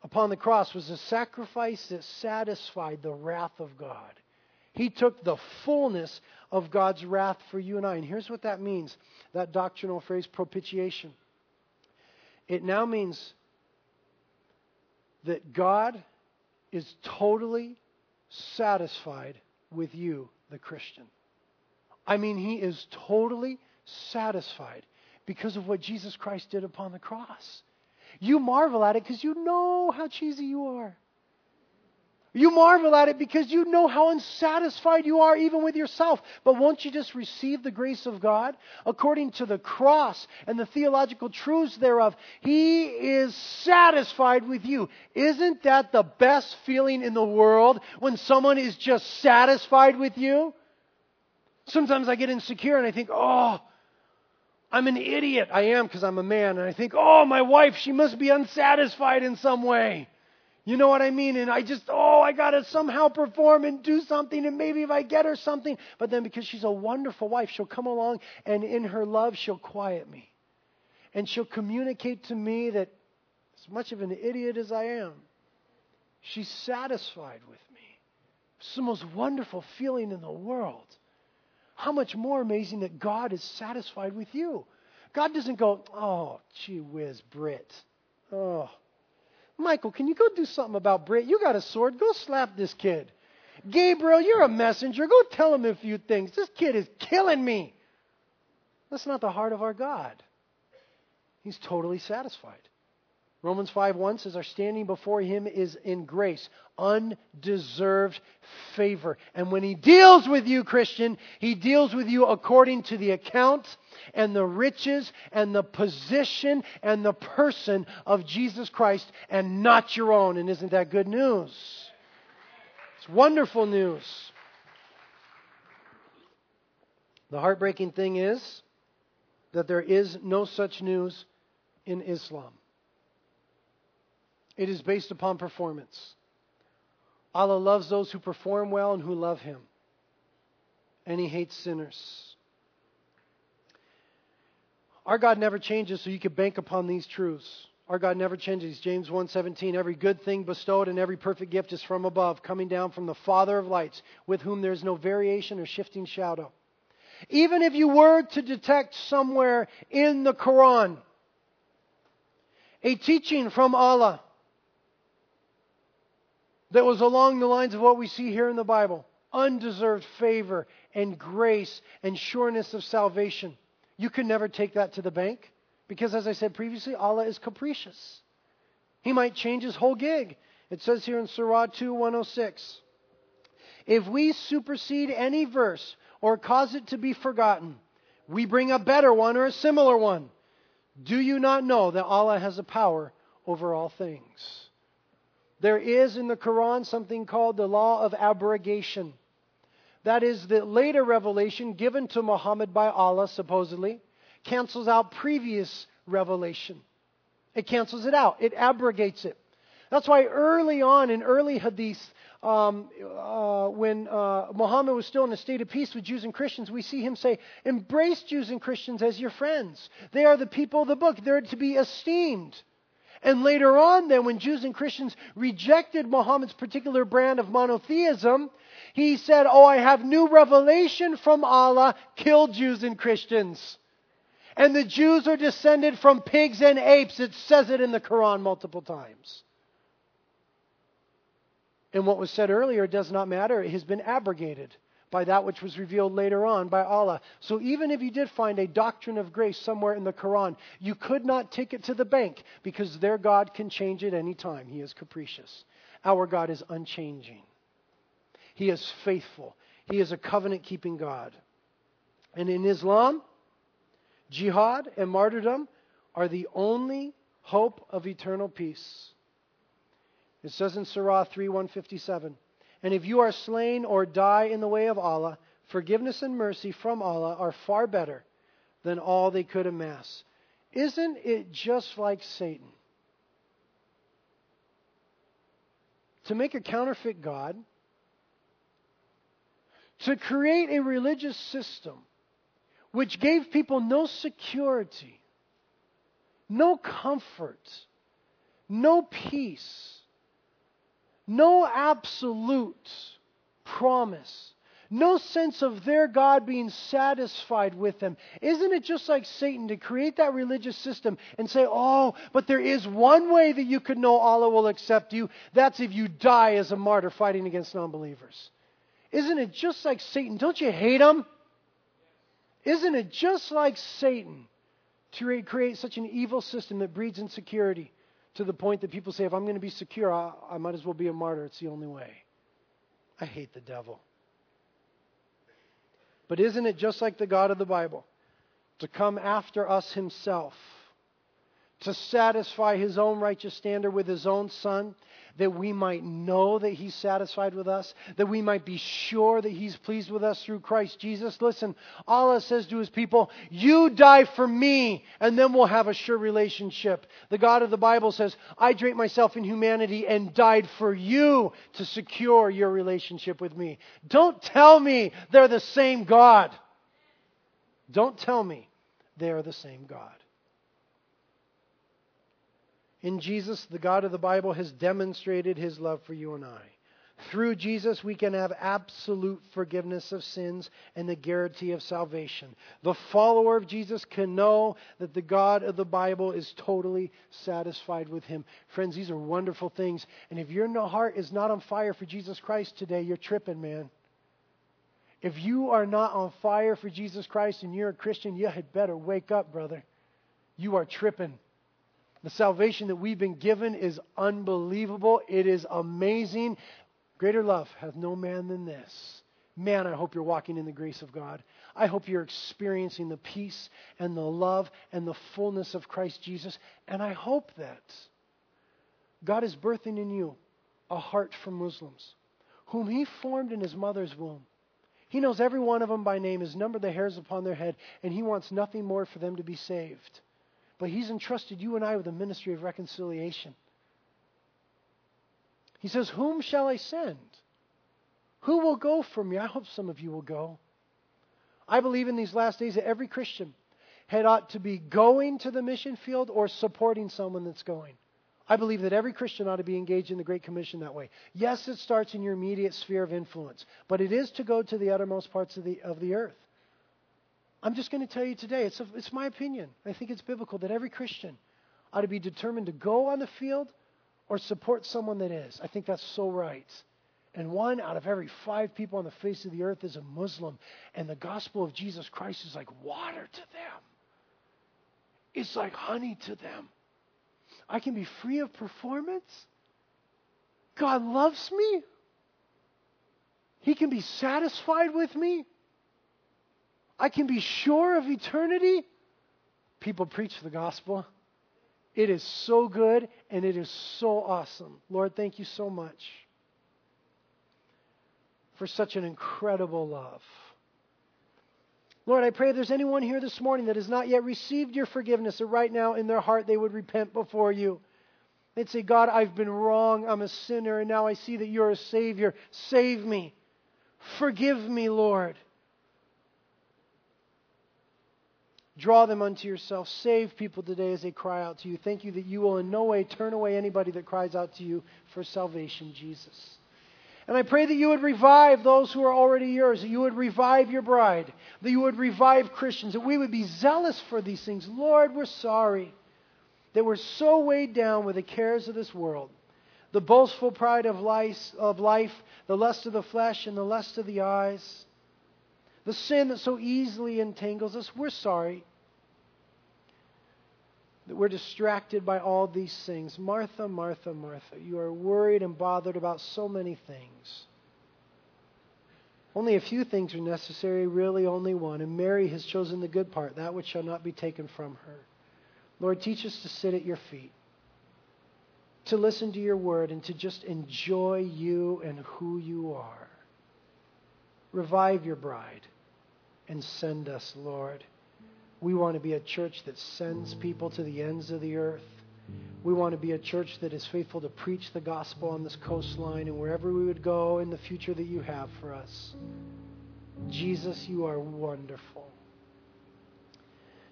upon the cross, was a sacrifice that satisfied the wrath of God. He took the fullness of God's wrath for you and I. And here's what that means that doctrinal phrase, propitiation. It now means that God is totally satisfied with you, the Christian. I mean, He is totally satisfied because of what Jesus Christ did upon the cross. You marvel at it because you know how cheesy you are. You marvel at it because you know how unsatisfied you are even with yourself. But won't you just receive the grace of God? According to the cross and the theological truths thereof, He is satisfied with you. Isn't that the best feeling in the world when someone is just satisfied with you? Sometimes I get insecure and I think, oh, I'm an idiot. I am because I'm a man. And I think, oh, my wife, she must be unsatisfied in some way. You know what I mean? And I just, oh, I got to somehow perform and do something, and maybe if I get her something. But then because she's a wonderful wife, she'll come along and in her love, she'll quiet me. And she'll communicate to me that, as much of an idiot as I am, she's satisfied with me. It's the most wonderful feeling in the world. How much more amazing that God is satisfied with you. God doesn't go, oh, gee whiz, Brit. Oh, Michael, can you go do something about Brit? You got a sword. Go slap this kid. Gabriel, you're a messenger. Go tell him a few things. This kid is killing me. That's not the heart of our God. He's totally satisfied. Romans 5 1 says, Our standing before him is in grace, undeserved favor. And when he deals with you, Christian, he deals with you according to the account and the riches and the position and the person of Jesus Christ and not your own. And isn't that good news? It's wonderful news. The heartbreaking thing is that there is no such news in Islam. It is based upon performance. Allah loves those who perform well and who love Him, and He hates sinners. Our God never changes, so you can bank upon these truths. Our God never changes. James 1:17 Every good thing bestowed and every perfect gift is from above, coming down from the Father of lights, with whom there is no variation or shifting shadow. Even if you were to detect somewhere in the Quran a teaching from Allah that was along the lines of what we see here in the Bible undeserved favor and grace and sureness of salvation. You can never take that to the bank because, as I said previously, Allah is capricious. He might change his whole gig. It says here in Surah 2 106 If we supersede any verse or cause it to be forgotten, we bring a better one or a similar one. Do you not know that Allah has a power over all things? There is in the Quran something called the law of abrogation. That is the later revelation given to Muhammad by Allah, supposedly, cancels out previous revelation. It cancels it out, it abrogates it. That's why early on in early hadith, um, uh, when uh, Muhammad was still in a state of peace with Jews and Christians, we see him say, Embrace Jews and Christians as your friends. They are the people of the book, they're to be esteemed. And later on, then, when Jews and Christians rejected Muhammad's particular brand of monotheism, he said, Oh, I have new revelation from Allah, kill Jews and Christians. And the Jews are descended from pigs and apes. It says it in the Quran multiple times. And what was said earlier does not matter, it has been abrogated by that which was revealed later on by Allah. So even if you did find a doctrine of grace somewhere in the Quran, you could not take it to the bank because their God can change at any time. He is capricious. Our God is unchanging. He is faithful. He is a covenant keeping God. And in Islam, jihad and martyrdom are the only hope of eternal peace. It says in Surah 3 157. And if you are slain or die in the way of Allah, forgiveness and mercy from Allah are far better than all they could amass. Isn't it just like Satan? To make a counterfeit God, to create a religious system which gave people no security, no comfort, no peace no absolute promise, no sense of their God being satisfied with them. Isn't it just like Satan to create that religious system and say, oh, but there is one way that you could know Allah will accept you? That's if you die as a martyr fighting against non believers. Isn't it just like Satan? Don't you hate him? Isn't it just like Satan to create such an evil system that breeds insecurity? To the point that people say, if I'm going to be secure, I, I might as well be a martyr. It's the only way. I hate the devil. But isn't it just like the God of the Bible to come after us himself? to satisfy his own righteous standard with his own son, that we might know that he's satisfied with us, that we might be sure that he's pleased with us through Christ Jesus. Listen, Allah says to his people, You die for me, and then we'll have a sure relationship. The God of the Bible says, I draped myself in humanity and died for you to secure your relationship with me. Don't tell me they're the same God. Don't tell me they are the same God. In Jesus, the God of the Bible has demonstrated his love for you and I. Through Jesus, we can have absolute forgiveness of sins and the guarantee of salvation. The follower of Jesus can know that the God of the Bible is totally satisfied with him. Friends, these are wonderful things. And if your heart is not on fire for Jesus Christ today, you're tripping, man. If you are not on fire for Jesus Christ and you're a Christian, you had better wake up, brother. You are tripping. The salvation that we've been given is unbelievable. It is amazing. Greater love hath no man than this. Man, I hope you're walking in the grace of God. I hope you're experiencing the peace and the love and the fullness of Christ Jesus. And I hope that God is birthing in you a heart for Muslims, whom He formed in His mother's womb. He knows every one of them by name, has numbered the hairs upon their head, and He wants nothing more for them to be saved. But He's entrusted you and I with a ministry of reconciliation. He says, Whom shall I send? Who will go for me? I hope some of you will go. I believe in these last days that every Christian had ought to be going to the mission field or supporting someone that's going. I believe that every Christian ought to be engaged in the Great Commission that way. Yes, it starts in your immediate sphere of influence, but it is to go to the uttermost parts of the, of the earth. I'm just going to tell you today, it's, a, it's my opinion. I think it's biblical that every Christian ought to be determined to go on the field or support someone that is. I think that's so right. And one out of every five people on the face of the earth is a Muslim. And the gospel of Jesus Christ is like water to them, it's like honey to them. I can be free of performance. God loves me. He can be satisfied with me. I can be sure of eternity. People preach the gospel. It is so good and it is so awesome. Lord, thank you so much for such an incredible love. Lord, I pray if there's anyone here this morning that has not yet received your forgiveness, that right now in their heart they would repent before you. They'd say, God, I've been wrong. I'm a sinner, and now I see that you're a Savior. Save me. Forgive me, Lord. Draw them unto yourself. Save people today as they cry out to you. Thank you that you will in no way turn away anybody that cries out to you for salvation, Jesus. And I pray that you would revive those who are already yours, that you would revive your bride, that you would revive Christians, that we would be zealous for these things. Lord, we're sorry that we're so weighed down with the cares of this world, the boastful pride of life, of life the lust of the flesh, and the lust of the eyes, the sin that so easily entangles us. We're sorry that we're distracted by all these things. Martha, Martha, Martha, you are worried and bothered about so many things. Only a few things are necessary, really only one. And Mary has chosen the good part, that which shall not be taken from her. Lord, teach us to sit at your feet, to listen to your word, and to just enjoy you and who you are. Revive your bride and send us, Lord. We want to be a church that sends people to the ends of the earth. We want to be a church that is faithful to preach the gospel on this coastline and wherever we would go in the future that you have for us. Jesus, you are wonderful.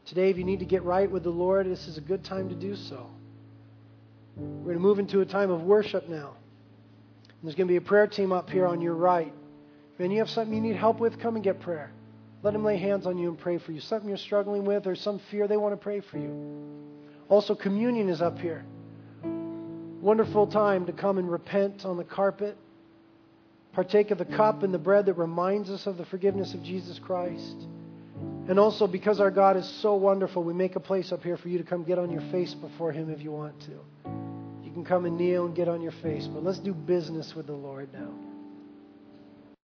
Today, if you need to get right with the Lord, this is a good time to do so. We're going to move into a time of worship now. And there's going to be a prayer team up here on your right. If you have something you need help with, come and get prayer. Let them lay hands on you and pray for you. Something you're struggling with or some fear, they want to pray for you. Also, communion is up here. Wonderful time to come and repent on the carpet, partake of the cup and the bread that reminds us of the forgiveness of Jesus Christ. And also, because our God is so wonderful, we make a place up here for you to come get on your face before Him if you want to. You can come and kneel and get on your face, but let's do business with the Lord now.